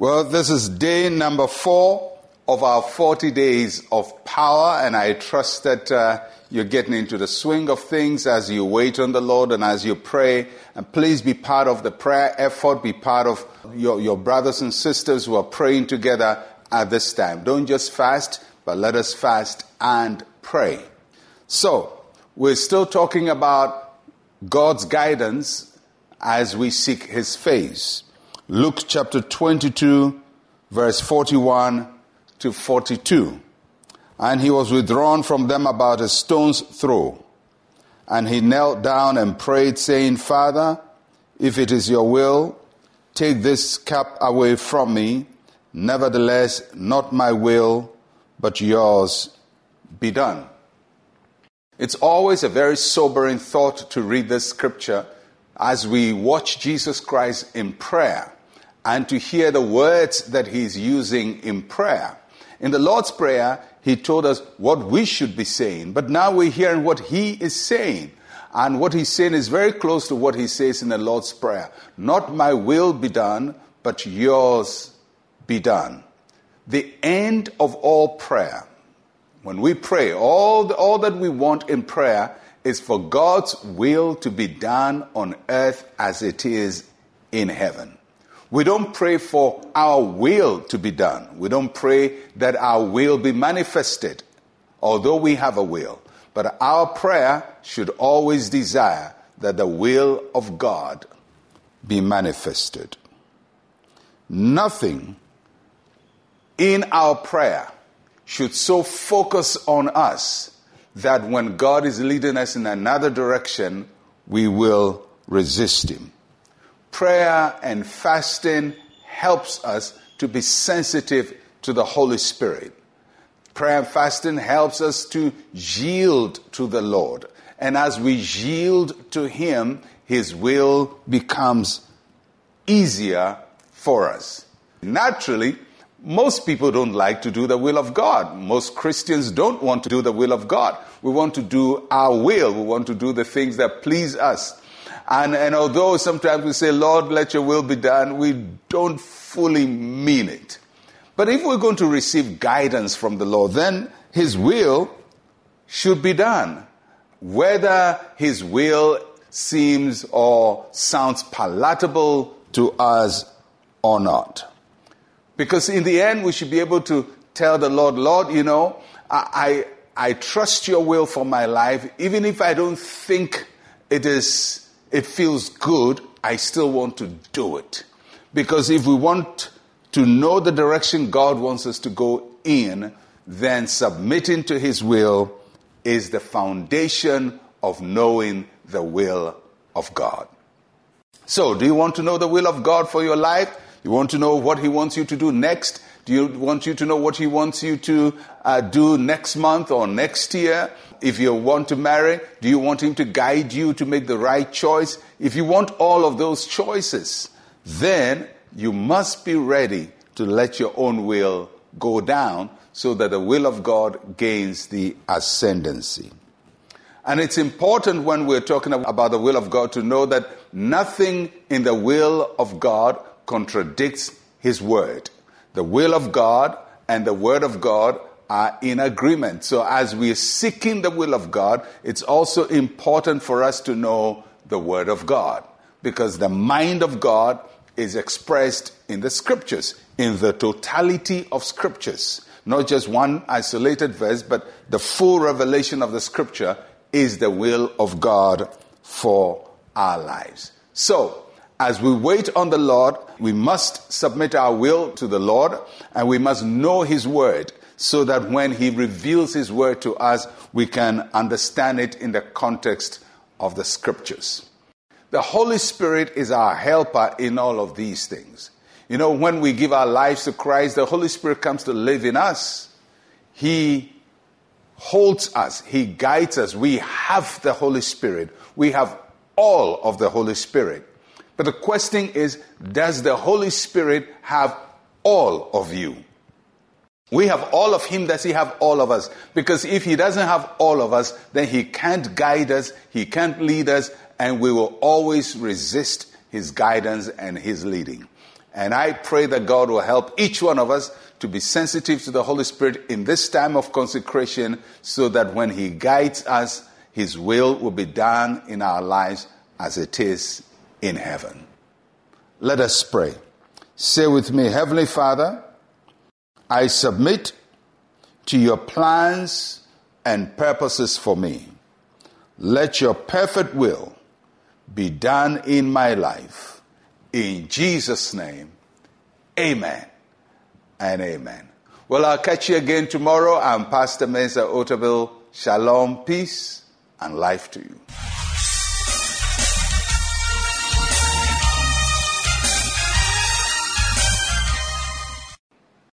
Well, this is day number four of our 40 days of power, and I trust that uh, you're getting into the swing of things as you wait on the Lord and as you pray. And please be part of the prayer effort, be part of your, your brothers and sisters who are praying together at this time. Don't just fast, but let us fast and pray. So, we're still talking about God's guidance as we seek His face. Luke chapter 22, verse 41 to 42. And he was withdrawn from them about a stone's throw. And he knelt down and prayed, saying, Father, if it is your will, take this cup away from me. Nevertheless, not my will, but yours be done. It's always a very sobering thought to read this scripture as we watch Jesus Christ in prayer and to hear the words that he's using in prayer. In the Lord's Prayer, he told us what we should be saying, but now we're hearing what he is saying. And what he's saying is very close to what he says in the Lord's Prayer. Not my will be done, but yours be done. The end of all prayer, when we pray, all, the, all that we want in prayer is for God's will to be done on earth as it is in heaven. We don't pray for our will to be done. We don't pray that our will be manifested, although we have a will. But our prayer should always desire that the will of God be manifested. Nothing in our prayer should so focus on us that when God is leading us in another direction, we will resist Him prayer and fasting helps us to be sensitive to the Holy Spirit. Prayer and fasting helps us to yield to the Lord. And as we yield to Him, His will becomes easier for us. Naturally, most people don't like to do the will of God. Most Christians don't want to do the will of God. We want to do our will. We want to do the things that please us. And, and although sometimes we say, Lord, let your will be done, we don't fully mean it. But if we're going to receive guidance from the Lord, then his will should be done. Whether his will seems or sounds palatable to us or not. Because in the end, we should be able to tell the Lord, Lord, you know, I, I, I trust your will for my life, even if I don't think it is it feels good, I still want to do it. Because if we want to know the direction God wants us to go in, then submitting to His will is the foundation of knowing the will of God. So, do you want to know the will of God for your life? You want to know what He wants you to do next? Do you want you to know what He wants you to uh, do next month or next year? If you want to marry, do you want Him to guide you to make the right choice? If you want all of those choices, then you must be ready to let your own will go down so that the will of God gains the ascendancy. And it's important when we're talking about the will of God to know that nothing in the will of God contradicts His word. The will of God and the Word of God are in agreement. So, as we're seeking the will of God, it's also important for us to know the Word of God because the mind of God is expressed in the Scriptures, in the totality of Scriptures. Not just one isolated verse, but the full revelation of the Scripture is the will of God for our lives. So, as we wait on the Lord, we must submit our will to the Lord and we must know His word so that when He reveals His word to us, we can understand it in the context of the scriptures. The Holy Spirit is our helper in all of these things. You know, when we give our lives to Christ, the Holy Spirit comes to live in us. He holds us, He guides us. We have the Holy Spirit. We have all of the Holy Spirit. But the question is Does the Holy Spirit have all of you? We have all of Him, does He have all of us? Because if He doesn't have all of us, then He can't guide us, He can't lead us, and we will always resist His guidance and His leading. And I pray that God will help each one of us to be sensitive to the Holy Spirit in this time of consecration so that when He guides us, His will will be done in our lives as it is in heaven. Let us pray. Say with me, Heavenly Father, I submit to your plans and purposes for me. Let your perfect will be done in my life. In Jesus' name, amen and amen. Well, I'll catch you again tomorrow. I'm Pastor Mensa Otabil. Shalom, peace, and life to you.